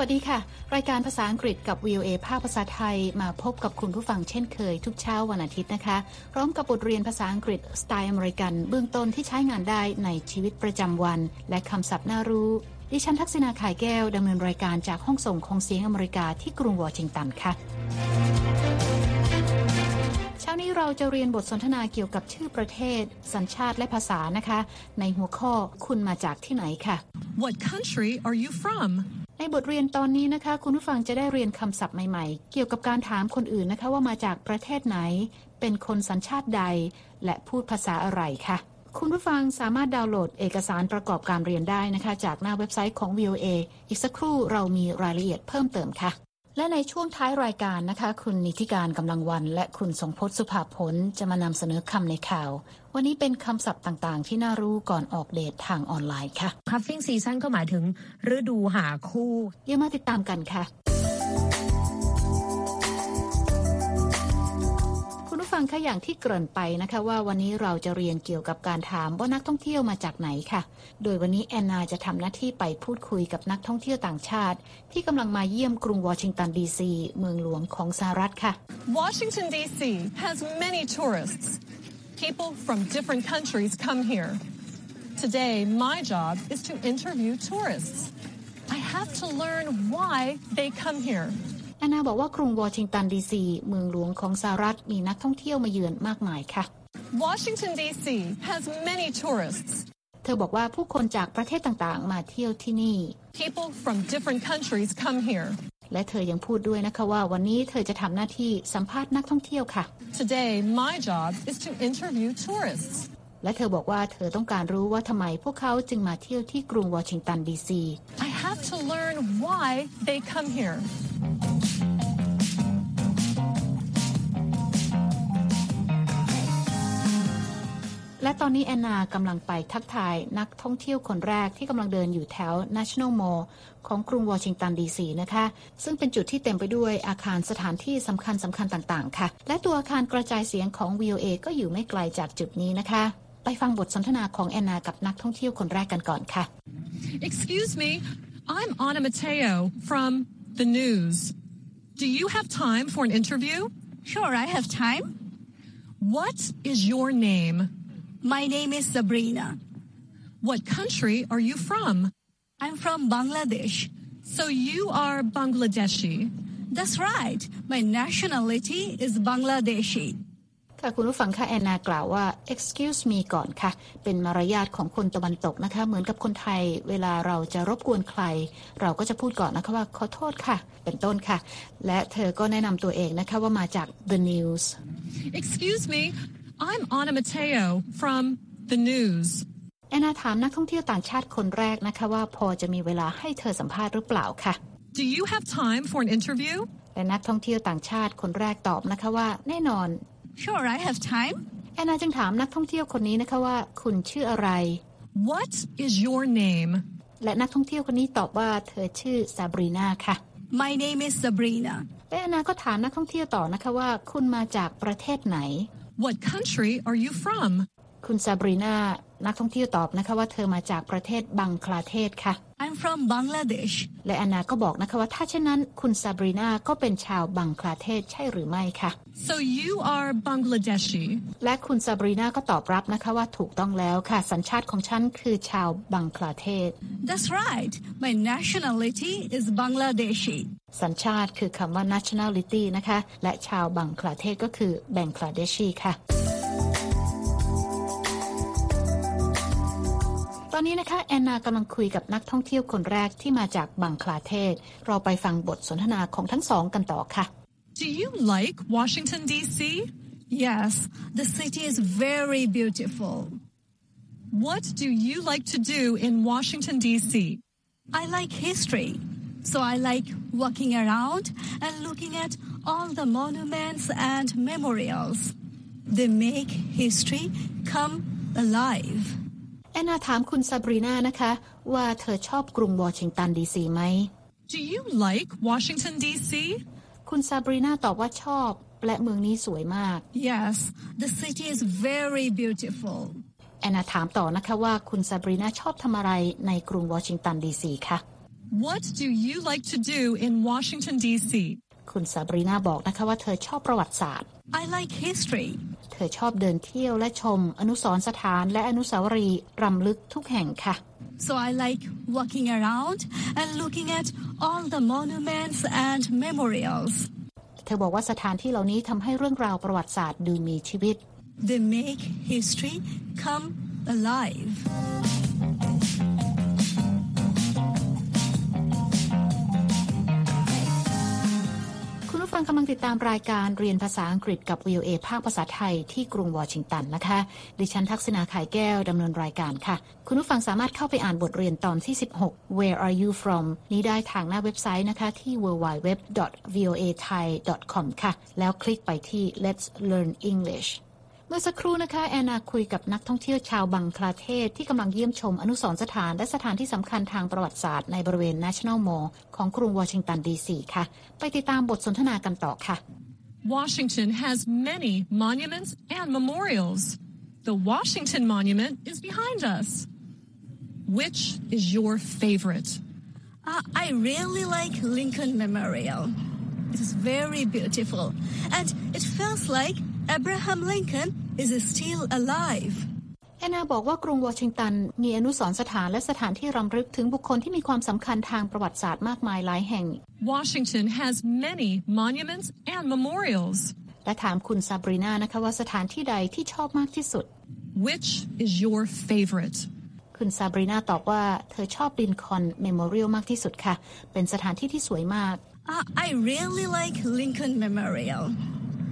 วัสดีค่ะ รายการภาษาอังกฤษกับ VOA ภาคภาษาไทยมาพบกับคุณผู้ฟังเช่นเคยทุกเช้าวันอาทิตย์นะคะ พร้อมกับบทเรียนภาษาอังกฤษสไตล์อเมริกัน เบื้องต้นที่ใช้งานได้ในชีวิตประจำวัน และคำศัพท์น่ารู้ ดิฉันทักษณาขายแก้วดำเนินรายการจากห้องส่งของเสียงอเมริกาที่กรุงวอชิงตันค่ะ เช้านี้เราจะเรียนบทสนทนาเกี่ยวกับชื่อประเทศ สัญชาติและภาษานะคะ ในหัวข้อคุณมาจากที่ไหนค่ะ What country are you from? ในบทเรียนตอนนี้นะคะ คุณผู้ฟังจะได้เรียนคำศัพท์ใหม่ๆ เกี่ยวกับการถามคนอื่นนะคะว่ามาจากประเทศไหน เป็นคนสัญชาติใด และพูดภาษาอะไรค่ะ คุณผู้ฟังสามารถดาวน์โหลดเอกสารประกอบการเรียนได้นะคะ จากหน้าเว็บไซต์ของ VOA อีกสักครู่เรามีรายละเอียดเพิ่มเติมค่ะ และในช่วงท้ายรายการนะคะ คุณนิติการกำลังวัน และคุณสงพจน์สุภาผลจะมานำเสนอคำในข่าว วันนี้เป็นคำศัพท์ต่างๆ ที่น่ารู้ก่อนออกเดททางออนไลน์ค่ะ Cuffing season ก็หมายถึงฤดูหาคู่เดี๋ยวมาติดตามกันค่ะ ฟังคะอย่างที่เกริ่นไปนะคะ ว่าวันนี้เราจะเรียนเกี่ยวกับการถามว่านักท่องเที่ยวมาจากไหนคะ่ะ โดยวันนี้แอนนาจะทำหน้าที่ไปพูดคุยกับนักท่องเที่ยวต่างชาติ ที่กำลังมาเยี่ยมกรุงวอชิงตันดีซีเมืองหลวงของสหรัฐค่ะ Washington D.C. has many tourists. People from different countries come here. Today, my job is to interview tourists. I have to learn why they come here. แอนนาบอกว่ากรุงวอชิงตันดีซีเมืองหลวงของสหรัฐมีนักท่องเที่ยวมาเยือนมากมายค่ะ Washington D.C. has many tourists. เธอบอกว่าผู้คนจากประเทศต่างๆ มาเที่ยวที่นี่ People from different countries come here. และเธอยังพูดด้วยนะคะว่าวันนี้เธอจะทำหน้าที่สัมภาษณ์นักท่องเที่ยวค่ะ Today, my job is to interview tourists. และเธอบอกว่าเธอต้องการรู้ว่าทำไมพวกเขาจึงมาเที่ยวที่กรุงวอชิงตันดีซี I have to learn why they come here. ตอนนี้แอนนากำลังไปทักทายนักท่องเที่ยวคนแรกที่กำลังเดินอยู่แถว National Mall ของกรุงวอชิงตันดีซีนะคะ ซึ่งเป็นจุดที่เต็มไปด้วยอาคารสถานที่สำคัญสำคัญต่างๆ ค่ะ และตัวอาคารกระจายเสียงของ VOA ก็อยู่ไม่ไกลจากจุดนี้นะคะ ไปฟังบทสนทนาของแอนนากับนักท่องเที่ยวคนแรกกันก่อนค่ะ Excuse me, I'm Anna Mateo from the news. Do you have time for an interview? Sure, I have time. What is your name? My name is Sabrina. What country are you from? I'm from Bangladesh. So you are Bangladeshi. That's right. My nationality is Bangladeshi. ค่ะคุณผู้ฟังค่ะแอนนากล่าวว่า excuse me ก่อนค่ะ เป็นมารยาทของคนตะวันตกนะคะ เหมือนกับคนไทย เวลาเราจะรบกวนใคร เราก็จะพูดก่อนนะคะว่าขอโทษค่ะ เป็นต้นค่ะ และเธอก็แนะนำตัวเองนะคะว่ามาจาก the news Excuse me, I'm Anna Mateo from the news. แอนนาถามนักท่องเที่ยวต่างชาติคนแรกนะคะว่าพอจะมีเวลาให้เธอสัมภาษณ์หรือเปล่าค่ะ Do you have time for an interview? และนักท่องเที่ยวต่างชาติคนแรกตอบนะคะว่า แน่นอน Sure, I have time. แอนนาจึงถามนักท่องเที่ยวคนนี้นะคะว่า คุณชื่ออะไร What is your name? และนักท่องเที่ยวคนนี้ตอบว่าเธอชื่อซาบรีนาค่ะ My name is Sabrina. และแอนนาก็ถามนักท่องเที่ยวต่อนะคะว่า คุณมาจากประเทศไหน What country are you from? คุณซาบรีนานักท่องเที่ยวตอบนะคะว่าเธอมาจากประเทศบังคลาเทศค่ะ I'm from Bangladesh. และแอนนาก็บอกนะคะว่าถ้าเช่นนั้นคุณซาบรีนาก็เป็นชาวบังคลาเทศใช่หรือไม่ค่ะ So you are Bangladeshi. และคุณซาบรีนาก็ตอบรับนะคะว่าถูกต้องแล้วค่ะ สัญชาติของฉันคือชาวบังคลาเทศ That's right. My nationality is Bangladeshi. สัญชาติคือคำว่า nationality นะคะ และชาวบังคลาเทศก็คือแบงคลาเดชีค่ะ อนนี้นะคะแอนนากำลังคุยกับนักท่องเที่ยวคนแรกที่มาจากบังคลาเทศ เราไปฟังบทสนทนาของทั้งสองกันต่อค่ะ Do you like Washington, D.C.? Yes, the city is very beautiful. What do you like to do in Washington, D.C.? I like history. So I like walking around and looking at all the monuments and memorials. They make history come alive. แอนนาถามคุณซาบรีนานะคะ ว่าเธอชอบกรุงวอชิงตันดีซีไหม Do you like Washington, D.C.? คุณซาบรีนาตอบว่าชอบ และเมืองนี้สวยมาก Yes, the city is very beautiful. แอนนาถามต่อนะคะว่าคุณซาบรีนาชอบทำอะไรในกรุงวอชิงตันดีซีคะ What do you like to do in Washington, D.C.? คุณซาบรีนาบอกนะคะว่าเธอชอบประวัติศาสตร์ I like history. เธอชอบเดินเที่ยวและชม อนุสรสถานและอนุสาวรีย์รำลึกทุกแห่งค่ะ So I like walking around and looking at all the monuments and memorials. เธอบอกว่าสถานที่เหล่านี้ทำให้เรื่องราวประวัติศาสตร์ดูมีชีวิต They make history come alive. ฟังกำลังติดตามรายการเรียนภาษาอังกฤษกับ VOA ภาคภาษาไทยที่กรุงวอชิงตันนะคะ ดิฉันทักษณาขายแก้วดำเนินรายการค่ะ คุณผู้ฟังสามารถเข้าไปอ่านบทเรียนตอนที่ 16 Where are you from นี้ได้ทางหน้าเว็บไซต์นะคะที่ www.voathai.com ค่ะ แล้วคลิกไปที่ Let's Learn English เมื่อสักครู่นะคะแอนนาคุยกับนักท่องเที่ยวชาวบังคลาเทศที่กำลังเยี่ยมชมอนุสรณ์สถานและสถานที่สำคัญทางประวัติศาสตร์ในบริเวณ National Mall ของกรุงวอชิงตันดีซีค่ะ ไปติดตามบทสนทนากันต่อค่ะ Washington has many monuments and memorials. The Washington Monument is behind us. Which is your favorite? Uh, I really like Lincoln Memorial. It is very beautiful, and it feels like Abraham Lincoln is still alive. แอนนาบอกว่ากรุงวอชิงตัน มีอนุสรณ์สถานและสถานที่รำลึกถึงบุคคลที่มีความสำคัญทางประวัติศาสตร์มากมายหลายแห่ง Washington has many monuments and memorials. และถามคุณซาบรีนานะคะว่าสถานที่ใดที่ชอบมากที่สุด Which is your favorite? คุณซาบรีนาตอบว่าเธอชอบ Lincoln Memorial มากที่สุดค่ะ เป็นสถานที่ที่สวยมาก Uh, I really like Lincoln Memorial.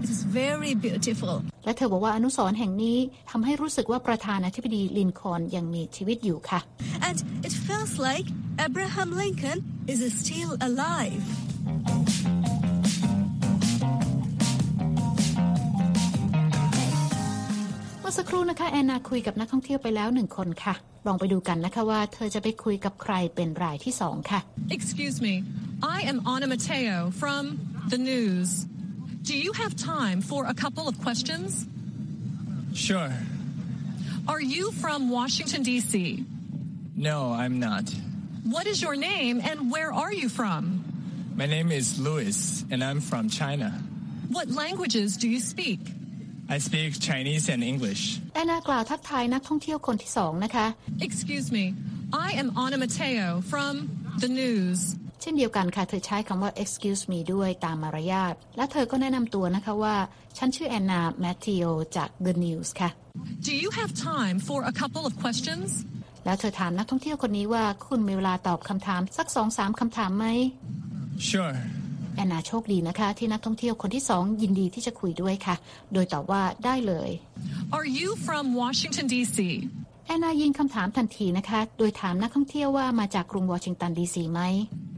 It is very beautiful. และเธอบอกว่าอนุสรณ์แห่งนี้ทำให้รู้สึกว่าประธานาธิบดีลินคอล์นยังมีชีวิตอยู่ค่ะ And it feels like Abraham Lincoln is still alive. เมื่อสักครู่นะคะแอนนาคุยกับนักท่องเที่ยวไปแล้วหนึ่งคนค่ะ ลองไปดูกันนะคะว่าเธอจะไปคุยกับใครเป็นรายที่สองค่ะ Excuse me, I am Anna Mateo from the news. Do you have time for a couple of questions? Sure. Are you from Washington, D.C.? No, I'm not. What is your name and where are you from? My name is Louis, and I'm from China. What languages do you speak? I speak Chinese and English. แอนนากล่าวทักทายนักท่องเที่ยวคนที่สองนะคะ Excuse me, I am Anna Mateo from the news. เช่นเดียวกันค่ะ เธอใช้คำว่า excuse me ด้วยตามมารยาท และเธอก็แนะนำตัวนะคะว่า ฉันชื่อแอนนาแมทธิโอจาก The News ค่ะ Do you have time for a couple of questions? แล้วเธอถามนักท่องเที่ยวคนนี้ว่าคุณมีเวลาตอบคำถามสักสองสามคำถามไหม Sure. แอนนาโชคดีนะคะ ที่นักท่องเที่ยวคนที่สองยินดีที่จะคุยด้วยค่ะ โดยตอบว่าได้เลย Are you from Washington, D.C.? แอนนายิงคำถามทันทีนะคะ โดยถามนักท่องเที่ยวว่ามาจากกรุงวอชิงตันดีซีไหม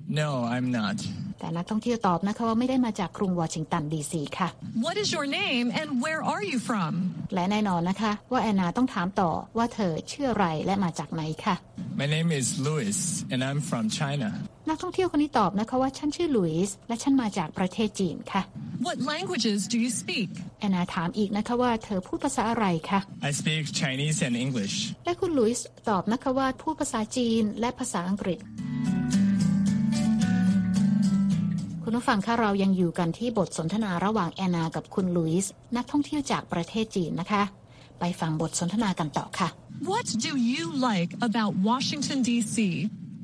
No, I'm not. แต่นักท่องเที่ยวตอบนะคะว่าไม่ได้มาจากกรุงวอชิงตันดีซีค่ะ What is your name and where are you from? และแน่นอนนะคะ ว่าแอนนาต้องถามต่อว่าเธอชื่ออะไรและมาจากไหนค่ะ My name is Louis, and I'm from China. นักท่องเที่ยวคนนี้ตอบนะคะว่าฉันชื่อลุยส์และฉันมาจากประเทศจีนค่ะ What languages do you speak? แอนนาถามอีกนะคะว่าเธอพูดภาษาอะไรคะ I speak Chinese and English. และคุณลุยส์ตอบนะคะว่าพูดภาษาจีนและภาษาอังกฤษ คุณผู้ฟังคะเรายังอยู่กันที่บทสนทนาระหว่างแอนนากับคุณลุยส์นักท่องเที่ยวจากประเทศจีนนะคะ ไปฟังบทสนทนากันต่อค่ะ What do you like about Washington, D.C.?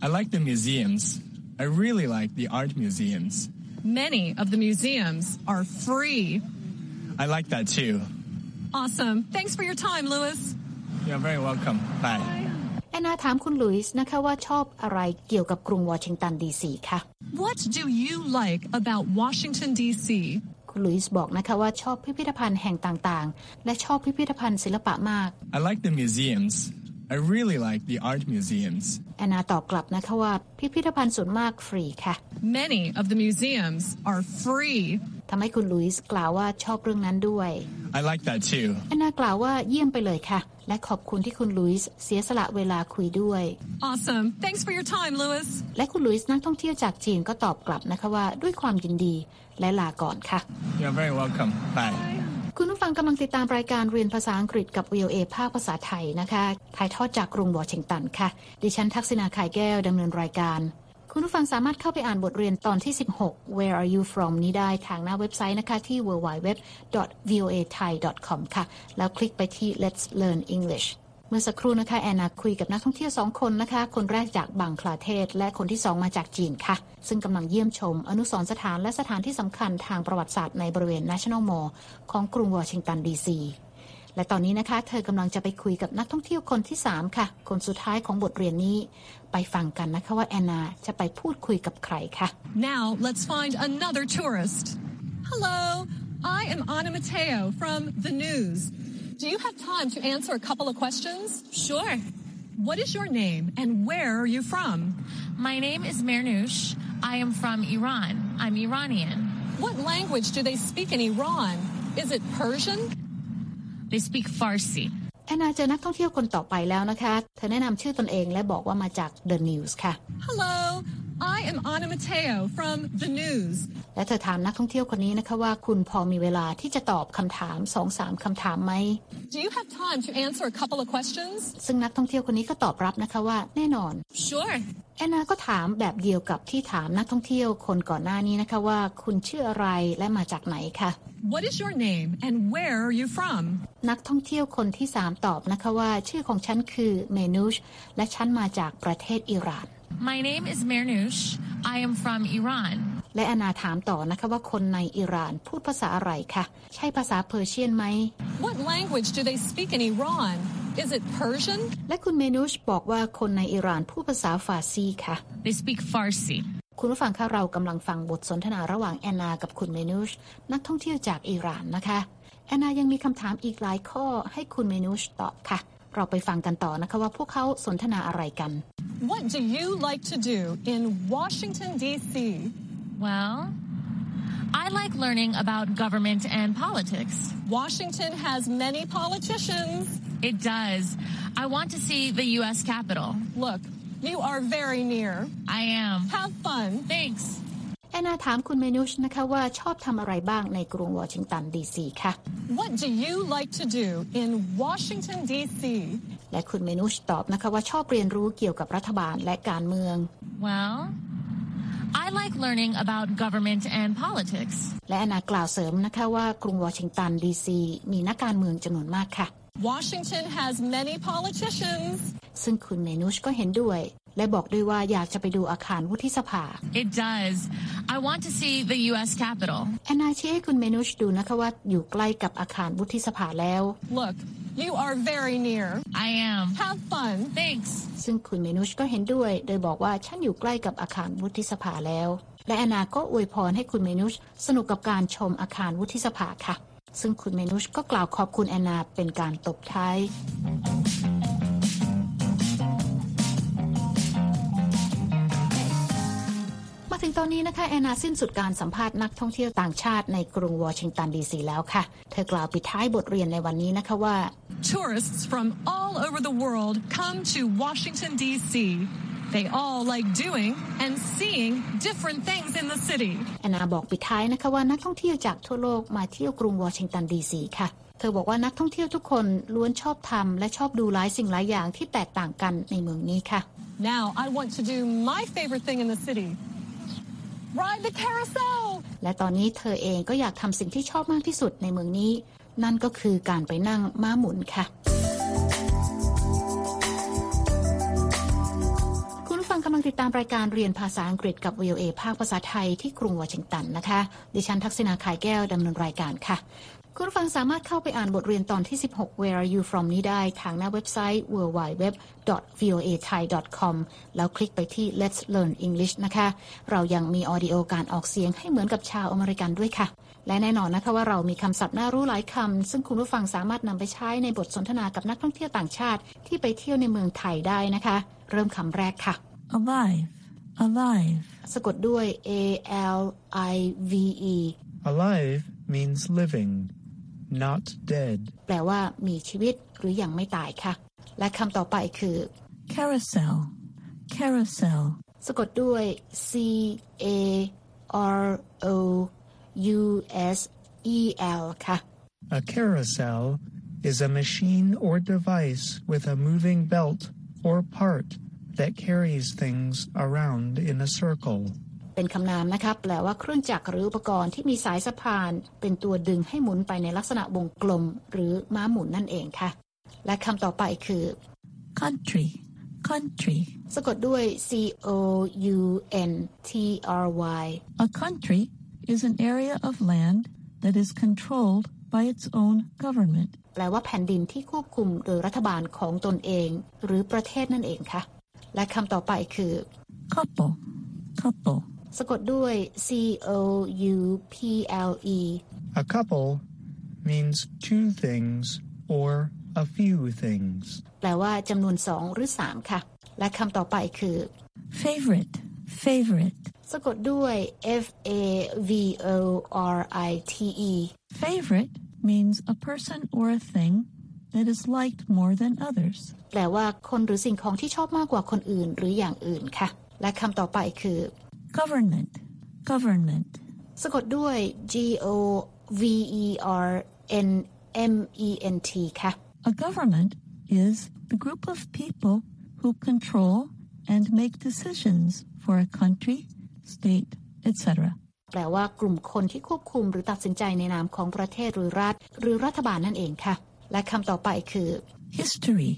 I like the museums. I really like the art museums. Many of the museums are free. I like that too. Awesome. Thanks for your time, Louis. You're very welcome. Bye. แอนนาถามคุณลุยส์นะคะว่าชอบอะไรเกี่ยวกับกรุงวอชิงตันดีซีค่ะ What do you like about Washington, D.C.? คุณลุยส์บอกนะคะว่าชอบพิพิธภัณฑ์แห่งต่างๆ และชอบพิพิธภัณฑ์ศิลปะมาก I like the museums. I really like the art museums. แอนนาตอบกลับนะคะว่าพิพิธภัณฑ์ส่วนมากฟรีค่ะ Many of the museums are free. ทำให้คุณลุยส์กล่าวว่าชอบเรื่องนั้นด้วย I like that too. แอนนากล่าวว่าเยี่ยมไปเลยค่ะ และขอบคุณที่คุณลุยส์เสียสละเวลาคุยด้วย Awesome. Thanks for your time, Louis. และคุณลุยส์นักท่องเที่ยวจากจีนก็ตอบกลับนะคะว่าด้วยความยินดีและลาก่อนค่ะ You're very welcome. Bye. คุณผู้ฟังกำลังติดตามรายการเรียนภาษาอังกฤษกับ VOA ภาคภาษาไทยนะคะ ถ่ายทอดจากกรุงวอชิงตันค่ะ ดิฉันทักษณาขายแก้วดำเนินรายการ คุณผู้ฟังสามารถเข้าไปอ่านบทเรียนตอนที่ 16 Where are you from นี้ได้ทางหน้าเว็บไซต์นะคะที่ www.voathai.com ค่ะ แล้วคลิกไปที่ Let's Learn English เมื่อสักครู่นะคะแอนนาคุยกับนักท่องเที่ยวสองคนนะคะ คนแรกจากบังคลาเทศ และคนที่สองมาจากจีนค่ะ ซึ่งกำลังเยี่ยมชม อนุสรณ์สถานและสถานที่สำคัญทางประวัติศาสตร์ในบริเวณ National Mall ของกรุงวอชิงตันดีซี และตอนนี้นะคะ เธอกำลังจะไปคุยกับนักท่องเที่ยวคนที่ 3 ค่ะ คนสุดท้ายของบทเรียนนี้ ไปฟังกันนะคะว่าแอนนาจะไปพูดคุยกับใครค่ะ Now let's find another tourist. Hello, I am Ana Mateo from The News. Do you have time to answer a couple of questions? Sure. What is your name and where are you from? My name is Mernoush. I am from Iran. I'm Iranian. What language do they speak in Iran? Is it Persian? They speak Farsi. แอนนาเจอนักท่องเที่ยวคนต่อไปแล้วนะคะ เธอแนะนำชื่อตนเองและบอกว่ามาจาก The News ค่ะ Hello, I am Ana Mateo from The News. และเธอถามนักท่องเที่ยวคนนี้นะคะว่าคุณพอมีเวลาที่จะตอบคำถามสองสามคำถามไหม Do you have time to answer a couple of questions? ซึ่งนักท่องเที่ยวคนนี้ก็ตอบรับนะคะว่าแน่นอน Sure. แอนนาก็ถามแบบเดียวกับที่ถามนักท่องเที่ยวคนก่อนหน้านี้นะคะว่าคุณชื่ออะไรและมาจากไหนค่ะ What is your name and where are you from? นักท่องเที่ยวคนที่สามตอบนะคะว่า ชื่อของฉันคือเมนูชและฉันมาจากประเทศอิหร่าน My name is Mernoush. I am from Iran. และแอนนาถามต่อนะคะว่าคนในอิหร่านพูดภาษาอะไรคะใช่ภาษาเพอร์เชียนไหม What language do they speak in Iran? Is it Persian? และคุณเมนูชบอกว่าคนในอิหร่านพูดภาษาฟาร์ซีค่ะ They speak Farsi. คุณผู้ฟังคะเรากำลังฟังบทสนทนาระหว่างแอนนากับคุณเมนูชนักท่องเที่ยวจากอิหร่านนะคะ แอนนายังมีคำถามอีกหลายข้อให้คุณเมนูชตอบค่ะ เราไปฟังกันต่อนะคะว่าพวกเขาสนทนาอะไรกัน What do you like to do in Washington, D.C.? Well, I like learning about government and politics. Washington has many politicians. It does. I want to see the U.S. Capitol. Look, you are very near. I am. Have fun. Thanks. แอนนาถามคุณเมนูชนะคะว่าชอบทำอะไรบ้างในกรุงวอชิงตันดีซีค่ะ What do you like to do in Washington, D.C.? และคุณเมนูชตอบนะคะว่าชอบเรียนรู้เกี่ยวกับรัฐบาลและการเมือง Well, I like learning about government and politics. และแอนนากล่าวเสริมนะคะว่ากรุงวอชิงตันดีซีมีนักการเมืองจำนวนมากค่ะ Washington has many politicians. ซึ่งคุณเมนูชก็เห็นด้วย และบอกด้วยว่าอยากจะไปดูอาคารวุฒิสภา It does. I want to see the U.S. Capitol. แอนนาชี้ให้คุณเมนูชดูนะคะว่าอยู่ใกล้กับอาคารวุฒิสภาแล้ว Look, you are very near. I am. Have fun. Thanks. ซึ่งคุณเมนูชก็เห็นด้วย โดยบอกว่าฉันอยู่ใกล้กับอาคารวุฒิสภาแล้ว และแอนนาก็อวยพรให้คุณเมนูชสนุกกับการชมอาคารวุฒิสภาค่ะ ซึ่งคุณเมนูชก็กล่าวขอบคุณแอนนาเป็นการตบท้าย ตอนนี้นะคะแอนนาสิ้นสุดการสัมภาษณ์นักท่องเที่ยวต่างชาติในกรุงวอชิงตันดีซีแล้วค่ะ เธอกล่าวปิดท้ายบทเรียนในวันนี้นะคะว่า Tourists from all over the world come to Washington, D.C. They all like doing and seeing different things in the city. แอนนาบอกปิดท้ายนะคะว่านักท่องเที่ยวจากทั่วโลกมาเที่ยวกรุงวอชิงตันดีซีค่ะเธอบอกว่านักท่องเที่ยวทุกคนล้วนชอบทำและชอบดูหลายสิ่งหลายอย่างที่แตกต่างกันในเมืองนี้ค่ะ Now I want to do my favorite thing in the city. Ride the carousel. และตอนนี้เธอเองก็อยากทำสิ่งที่ชอบมากที่สุดในเมืองนี้ นั่นก็คือการไปนั่งม้าหมุนค่ะคุณผู้ฟังกำลังติดตามรายการเรียนภาษาอังกฤษกับ VOA ภาคภาษาไทยที่กรุงวอชิงตันนะคะ ดิฉันทักษณาขายแก้วดำเนินรายการค่ะ คุณผู้ฟังสามารถเข้าไปอ่านบทเรียนตอนที่ 16 Where are you from นี้ได้ ทางหน้าเว็บไซต์ www.voathai.com แล้วคลิกไปที่ Let's Learn English นะคะ เรายังมี audio การออกเสียงให้เหมือนกับชาวอเมริกันด้วยค่ะ และแน่นอนนะคะว่าเรามีคำศัพท์น่ารู้หลายคำ ซึ่งคุณผู้ฟังสามารถนำไปใช้ในบทสนทนากับนักท่องเที่ยวต่างชาติ ที่ไปเที่ยวในเมืองไทยได้นะคะ เริ่มคำแรกค่ะ Alive. Alive. สะกดด้วย A L I V E Alive means living, not dead. แปลว่ามีชีวิตหรือยังไม่ตายค่ะ และคำต่อไปคือ Carousel. Carousel. สะกดด้วย C A R O U S E L ค่ะ A carousel is a machine or device with a moving belt or part that carries things around in a circle. เป็นคำนามนะคะแปลว่าเครื่องจักรหรืออุปกรณ์ที่มีสายสะพาน เป็นตัวดึงให้หมุนไปในลักษณะวงกลม หรือม้าหมุนนั่นเองค่ะ และคำต่อไปคือ country, country. สะกดด้วย c o u n t r y A country is an area of land that is controlled by its own government. แปลว่าแผ่นดินที่ควบคุมโดยรัฐบาลของตนเอง หรือประเทศนั่นเองค่ะ และคำต่อไปคือ couple, couple. สะกดด้วย c o u p l e A couple means two things or a few things. แปลว่าจำนวนสองหรือสามค่ะ และคำต่อไปคือ favorite, favorite. สะกดด้วย f a v o r i t e Favorite means a person or a thing that is liked more than others. แปลว่าคนหรือสิ่งของที่ชอบมากกว่าคนอื่นหรืออย่างอื่นค่ะ และคำต่อไปคือ Government, government. สะกดด้วย g o v e r n m e n t ค่ะ A government is the group of people who control and make decisions for a country, state, etc. แปลว่ากลุ่มคนที่ควบคุมหรือตัดสินใจในนามของประเทศหรือรัฐ หรือรัฐบาลนั่นเองค่ะ และคำต่อไปคือ History,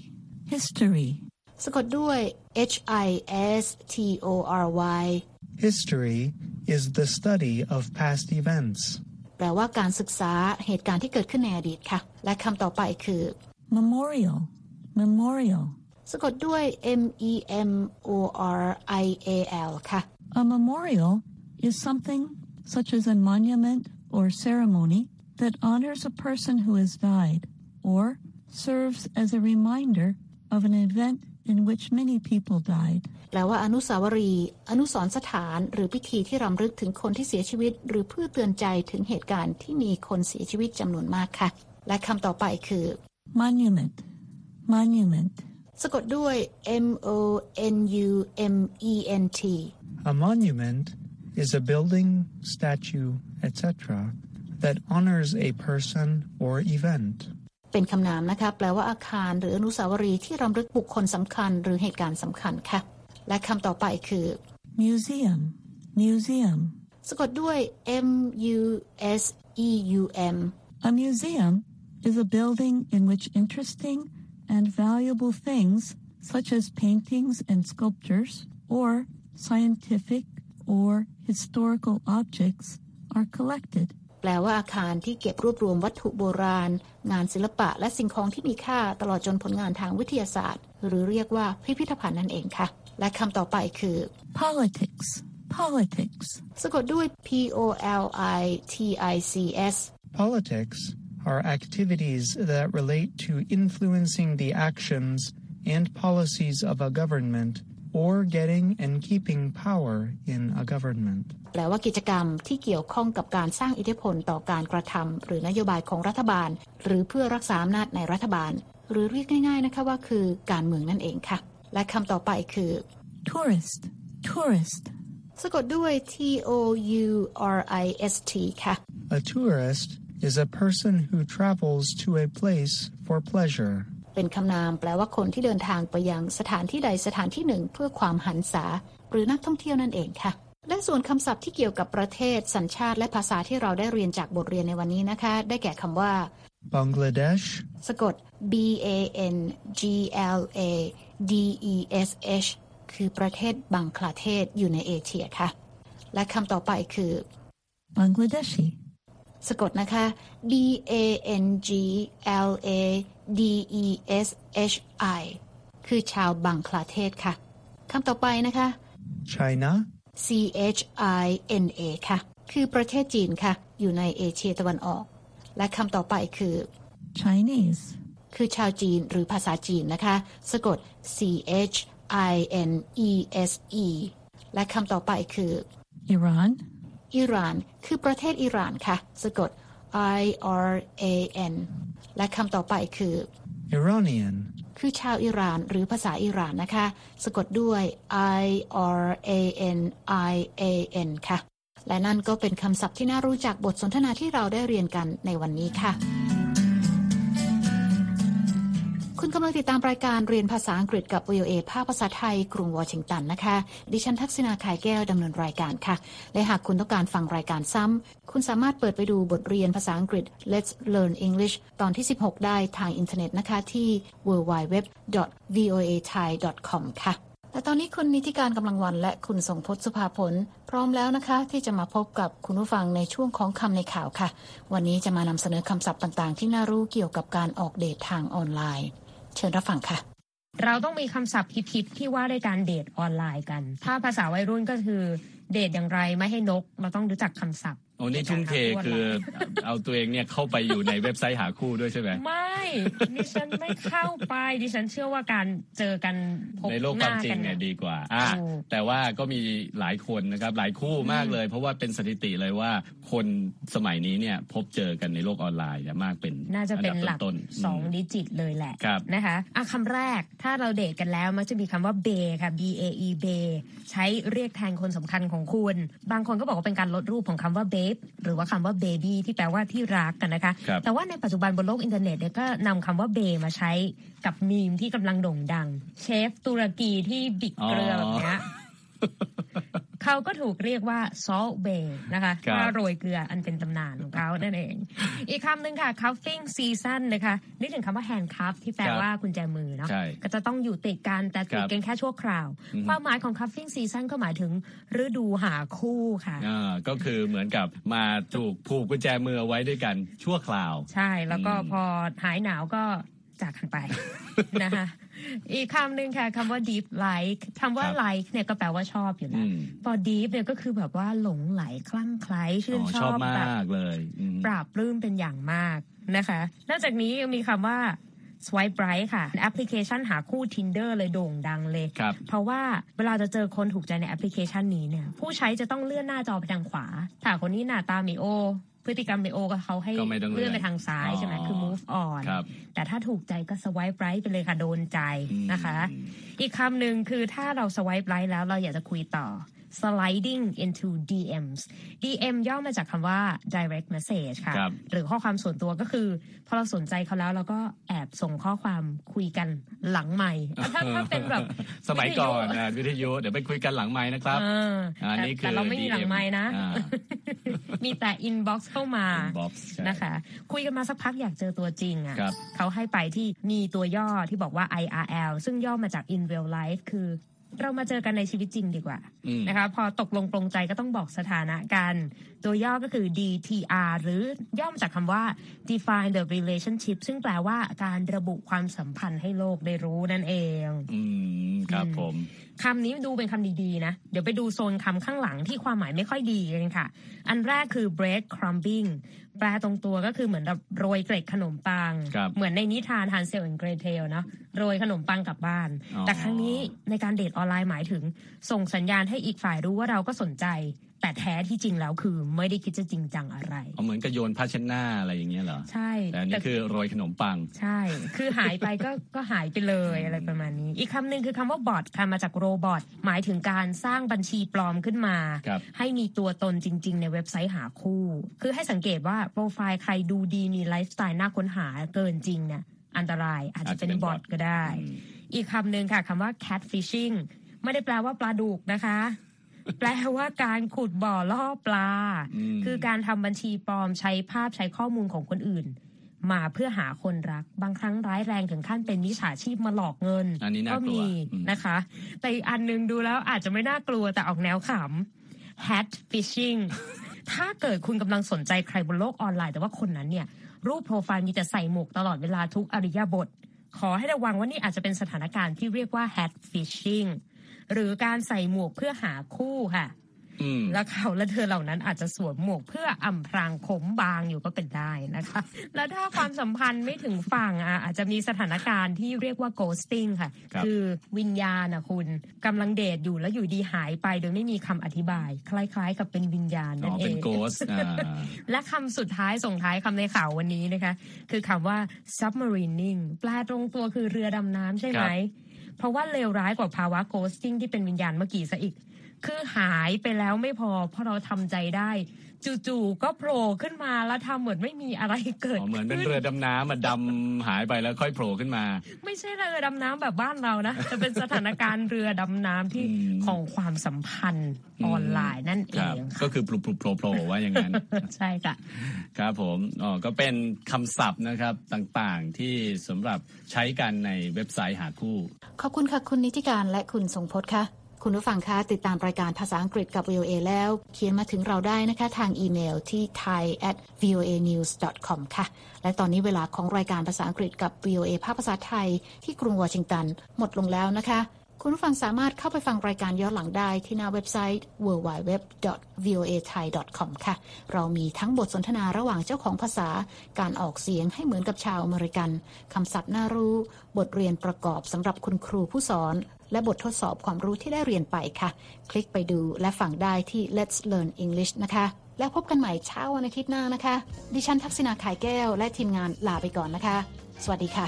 history. สะกดด้วย h i s t o r y History is the study of past events. แปลว่าการศึกษาเหตุการณ์ที่เกิดขึ้นในอดีตค่ะ และคำต่อไปคือ Memorial, memorial. สะกดด้วย m e m o r i a l ค่ะ A memorial is something such as a monument or ceremony that honors a person who has died or serves as a reminder of an event in which many people died. แปลว่าอนุสาวรีย์อนุสรณ์สถานหรือพิธีที่รำลึกถึงคนที่เสียชีวิต หรือเพื่อเตือนใจถึงเหตุการณ์ที่มีคนเสียชีวิตจำนวนมากค่ะ และคำต่อไปคือ Monument, monument. สะกดด้วย m o n u m e n t A monument is a building, statue, etc., that honors a person or event. เป็นคำนามนะคะแปลว่าอาคารหรืออนุสาวรีย์ที่รำลึกบุคคลสำคัญ หรือเหตุการณ์สำคัญค่ะ และคำต่อไปคือ Museum, museum. สะกดด้วย m u s e u m A museum is a building in which interesting and valuable things, such as paintings and sculptures, or scientific or historical objects, are collected. แปลว่าอาคารที่เก็บรวบรวมวัตถุโบราณ งานศิลปะและสิ่งของที่มีค่าตลอดจนผลงานทางวิทยาศาสตร์ หรือเรียกว่าพิพิธภัณฑ์นั่นเองค่ะ และคำต่อไปคือ Politics, politics. สะกดด้วย p o l i t i c s Politics are activities that relate to influencing the actions and policies of a government or getting and keeping power in a government. แปลว่ากิจกรรมที่เกี่ยวข้องกับการสร้างอิทธิพลต่อการกระทำหรือนโยบายของรัฐบาล หรือเพื่อรักษาอำนาจในรัฐบาล หรือเรียกง่ายๆนะคะว่าคือการเมืองนั่นเองค่ะ และคำต่อไปคือ Tourist, tourist. สะกดด้วย t o u r i s t ค่ะ A tourist is a person who travels to a place for pleasure. เป็นคำนามแปลว่าคนที่เดินทางไปยังสถานที่ใดสถานที่หนึ่ง เพื่อความหันษา หรือนักท่องเที่ยวนั่นเองค่ะ และส่วนคำศัพท์ที่เกี่ยวกับประเทศ สัญชาติและภาษาที่เราได้เรียนจากบทเรียนในวันนี้นะคะ ได้แก่คำว่า Bangladesh, สะกด B A N G L A D E S H คือประเทศบังคลาเทศอยู่ในเอเชียค่ะ และคำต่อไปคือ Bangladeshi, สะกดนะคะ B A N G L A D E S H I คือชาวบังคลาเทศค่ะคำต่อไปนะคะ China, C H I N A ค่ะ คือประเทศจีนค่ะ อยู่ในเอเชียตะวันออก และคำต่อไปคือ Chinese, คือชาวจีนหรือภาษาจีนนะคะ สะกด C H I N E S E และคำต่อไปคือ Iran, อิหร่าน คือประเทศอิหร่านค่ะ สะกด I R A N และคำต่อไปคือ Iranian, คือชาวอิหร่านหรือภาษาอิหร่านนะคะ สะกดด้วย I R A N I A N ค่ะ และนั่นก็เป็นคำศัพท์ที่น่ารู้จักบทสนทนาที่เราได้เรียนกันในวันนี้ค่ะ คุณกำลังติดตามรายการเรียนภาษาอังกฤษกับ VOA ภาคภาษาไทย กรุงวอชิงตันนะคะ ดิฉันทักษณาขายแก้วดำเนินรายการค่ะ และหากคุณต้องการฟังรายการซ้ำ คุณสามารถเปิดไปดูบทเรียนภาษาอังกฤษ Let's Learn English ตอนที่ 16 ได้ทางอินเทอร์เน็ตนะคะที่ www.voathai.com ค่ะและตอนนี้คุณนิติการกำลังวันและคุณสงพจน์สุภาผล พร้อมแล้วนะคะ ที่จะมาพบกับคุณผู้ฟังในช่วงของคำในข่าวค่ะ วันนี้จะมานำเสนอคำศัพท์ต่างๆ ที่น่ารู้เกี่ยวกับการออกเดททางออนไลน์ เชิญรับฟังค่ะ เราต้องมีคำศัพท์ฮิตๆที่ว่าด้วยการเดทออนไลน์กัน ถ้าภาษาวัยรุ่นก็คือเดทอย่างไรไม่ให้นก เราต้องรู้จักคำศัพท์ โอ้นี่ทุ่มเทคือเอาตัวเองเนี่ยเข้าไปอยู่ในเว็บไซต์หาคู่ด้วยใช่ไหมไม่ดิฉันไม่เข้าไปดิฉันเชื่อว่าการเจอกันพบในโลกหความน้าจริกังนเนี่ยเนี่ยดีกว่าอะถูกแต่ว่าก็มีหลายคนนะครับหลายคู่มากเลย เพราะว่าเป็นสถิติเลยว่าคนสมัยนี้เนี่ยพบเจอกันในโลกออนไลน์เนี่ยมากเป็นน่าจะเป็นอันดับหลักต้นๆสอง digit เลยแหละครับนะคะอะคำแรกถ้าเราเดทกันแล้วมักจะมีคำว่า bae ค่ะ B A E bae ใช้เรียกแทนคนสำคัญของคุณ บางคนก็บอกว่าเป็นการลดรูปของคำว่าเบ e หรือว่าคำว่า baby ที่แปลว่าที่รักกันนะคะครับแต่ว่าในปัจจุบันบนโลกอินเทอร์เน็ตเนี่ยก็นำคำว่า bae มาใช้กับมีมที่กำลังโด่งดัง เชฟตุรกีที่บิดเกลือแบบเนี้ย เขาก็ถูกเรียกว่า salt bay นะคะครับว่าโรยเกลืออันเป็นตำนานของเขานั่นเอง อีกคำหนึ่งค่ะ cuffing season นะคะนึกถึงคำว่า handcuff ที่แปลครับว่ากุญแจมือเนาะใช่ก็จะต้องอยู่ติดกันแต่ติดครับกันแค่ชั่วคราวอือฮึความหมายของ cuffing season ก็หมายถึงฤดูหาคู่ค่ะอ่าก็คือเหมือนกับมาถูกผูกกุญแจมือเอาไว้ด้วยกันชั่วคราว ใช่แล้วก็อืมพอหายหนาวก็จากกันไปนะคะ อีกคำหนึ่งค่ะคำว่า deep like คำว่าครับ like เนี่ยก็แปลว่าชอบอยู่อืแล้วมพอ deep เนี่ยก็คือแบบว่าหลงไหลคลั่งไคล้ชื่อ๋นอชชออบบแบบมากเลยอืมปราบปลื้มเป็นอย่างมากนะคะ นอกจากนี้ยังมีคำว่า swipe right ค่ะ แอปพลิเคชันหาคู่ Tinder เลยโด่งดังเลยครับเพราะว่าเวลาจะเจอคนถูกใจในแอปพลิเคชันนี้เนี่ย ผู้ใช้จะต้องเลื่อนหน้าจอไปทางขวา ถ้าคนนี้หน้าตาไม่โอ พฤติกรรมไม่โอก็เขาให้ก็ไม่ต้องเลื่เลื่ออนนไปทางซ้ายใช่ไหมคือ move on ครับแต่ถ้าถูกใจก็ swipe right ไปเลยค่ะโดนใจนะคะอืมอีกคำหนึ่งคือถ้าเรา swipe right แล้วเราอยากจะคุยต่อ sliding into DMs DM ย่อมาจากคำว่า direct message ค่ะครับหรือข้อความส่วนตัวก็คือ พอเราสนใจเขาแล้วเราก็แอบส่งข้อความคุยกันหลังใหม่ ถ้าถ้าเป็นแบบ สมัยก่อนวิทยุนะวิทยุเดี๋ยวไปคุยกันหลังไม้นะครับเออออันแต่นี้คือแต่เราไม่มีหลัง DM ไม้นะ อ่ามีแต่ inbox เข้ามา inbox ใช่นะคะ คุยกันมาสักพักอยากเจอตัวจริงอะครับ เขาให้ไปที่มีตัวย่อที่บอกว่า IRL ซึ่งย่อมาจาก in real life คือ เรามาเจอกันในชีวิตจริงดีกว่าอืม นะคะ พอตกลงปรงใจก็ต้องบอกสถานะกัน ตัวย่อก็คือ DTR หรือย่อมาจากคำว่า define the relationship ซึ่งแปลว่าการระบุความสัมพันธ์ให้โลกได้รู้นั่นเอง อืมครับอืมผม คำนี้ดูเป็นคำดีๆนะ เดี๋ยวไปดูโซนคำข้างหลังที่ความหมายไม่ค่อยดีกันค่ะ อันแรกคือ bread crumbing แปลตรงตัวก็คือเหมือนแบบโรยเกล็ดขนมปังครับเหมือนในนิทาน Hansel and Gretel เนาะโรยขนมปังกลับบ้านอ๋อแต่ครั้งนี้ในการเดทออนไลน์หมายถึง ส่งสัญญาณให้อีกฝ่ายรู้ว่าเราก็สนใจแต่แท้ที่จริงแล้วคือไม่ได้คิดจะจริงจังอะไรเอาเหมือนกับโยนผ้าเช็ดหน้าอะไรอย่างเงี้ยเหรอ ใช่ แต่อันนี้คือโรยขขนมปัง ใช่ คือหายไปก็ก็หายไปเลยอะไรประมาณนี้ อีกคำหนึ่งคือคำว่า bot ค่ะมาจาก robot หมายถึงการสร้างบัญชีปลอมขึ้นมาครับให้มีตัวตนจริง ๆ ในเว็บไซต์หาคู่ คือให้สังเกตว่าโปรไฟล์ใครดูดีมีไลฟ์สไตล์น่าค้นหาเกินจริงเนี่ยอันตรายอาจจะเป็น bot ก็ได้อืมอีกคำหนึ่งค่ะคำว่า catfishing ไม่ได้แปลว่าปลาดุกนะคะ แปลว่าการขุดบ่อล่อปลาอืมคือการทำบัญชีปลอมใช้ภาพใช้ข้อมูลของคนอื่น มาเพื่อหาคนรัก บางครั้งร้ายแรงถึงขั้นเป็นมิจฉาชีพมาหลอกเงินอันนี้น่ากลัวก็มีอืมนะคะ แต่อีกอันหนึงดูแล้วอาจจะไม่น่ากลัวแต่ออกแนวขำ hat fishing ถ้าเกิดคุณกำลังสนใจใครบนโลกออนไลน์แต่ว่าคนนั้นเนี่ย รูปโปรไฟล์มีแต่ใส่หมวกตลอดเวลาทุกอริยบท ขอให้ระวังว่านี่อาจจะเป็นสถานการณ์ที่เรียกว่า hat fishing หรือการใส่หมวกเพื่อหาคู่ค่ะอืมแล้วเขาและเธอเหล่านั้นอาจจะสวมหมวกเพื่ออำพรางผมบางอยู่ก็เป็นได้นะคะ แล้วถ้าความสัมพันธ์ไม่ถึงฝั่งอะอาจจะมีสถานการณ์ที่เรียกว่า ghosting ค่ะครับอวิญญาณนะคุณกำลังเดทอยู่แล้วอยู่ดีหายไปโดยไม่มีคำอธิบาย คล้ายๆ กับเป็นวิญญาณอ๋นั่อนเอเป็นงโกสอ่าและคำสุดท้ายส่งท้ายคำในข่าววันนี้นะคะ คือคำว่า submarining แปลตรงตัวคือเรือดำน้ำใช่ไหมครับ เพราะว่าเลวร้ายกว่าภาวะ ghosting ที่เป็นวิญญาณเมื่อกี้ซะอีก คือหายไปแล้วไม่พอเพราะเราทำใจได้ จู่ๆก็โผล่ขึ้นมาแล้วทำเหมือนไม่มีอะไรเกิดอ๋อเหมือนเป็นขึ้เรือดำน้ำมาดำหายไปแล้วค่อยโผล่ขึ้นมา ไม่ใช่เรือดำน้ำแบบบ้านเรานะจะเป็นสถานการณ์เรือดำน้ำที่อืมของความสัมพันธ์ออนไลน์นั่นเอครับงก็คือปลุกปลุกโผล่โผล่ว่าอย่างนั้น ใช่ค่ะครับผมอ๋อก็เป็นคำศัพท์นะครับต่างๆที่สำหรับใช้กันในเว็บไซต์หาคู่ ขอบคุณค่ะคุณนิติการและคุณทรงพจน์ค่ะ คุณผู้ฟังคะติดตามรายการภาษาอังกฤษกับ VOA แล้ว เขียนมาถึงเราได้นะคะทางอีเมลที่ thai at voa news com ค่ะ และตอนนี้เวลาของรายการภาษาอังกฤษกับ VOA ภาคภาษาไทยที่กรุงวอชิงตัน หมดลงแล้วนะคะ คุณผู้ฟังสามารถเข้าไปฟังรายการย้อนหลังได้ที่หน้าเว็บไซต์ www.voathai.com ค่ะ เรามีทั้งบทสนทนาระหว่างเจ้าของภาษา การออกเสียงให้เหมือนกับชาวอเมริกัน คำศัพท์น่ารู้ บทเรียนประกอบสำหรับคุณครูผู้สอน และบททดสอบความรู้ที่ได้เรียนไปค่ะ คลิกไปดูและฟังได้ที่ Let's Learn English นะคะ แล้วพบกันใหม่เช้าวันอาทิตย์หน้านะคะ ดิฉันทักษณาขายแก้ว และทีมงานลาไปก่อนนะคะ สวัสดีค่ะ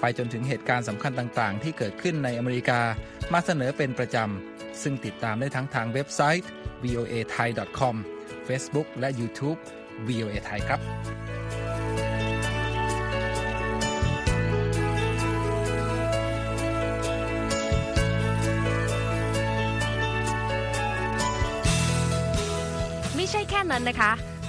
ไปจนถึงเหตุการณ์สำคัญต่างๆ ที่เกิดขึ้นในอเมริกา มาเสนอเป็นประจำ ซึ่งติดตามได้ทั้งทางเว็บไซต์ voa thai com Facebook และ YouTube voa thai ครับไม่ใช่แค่นั้นนะคะ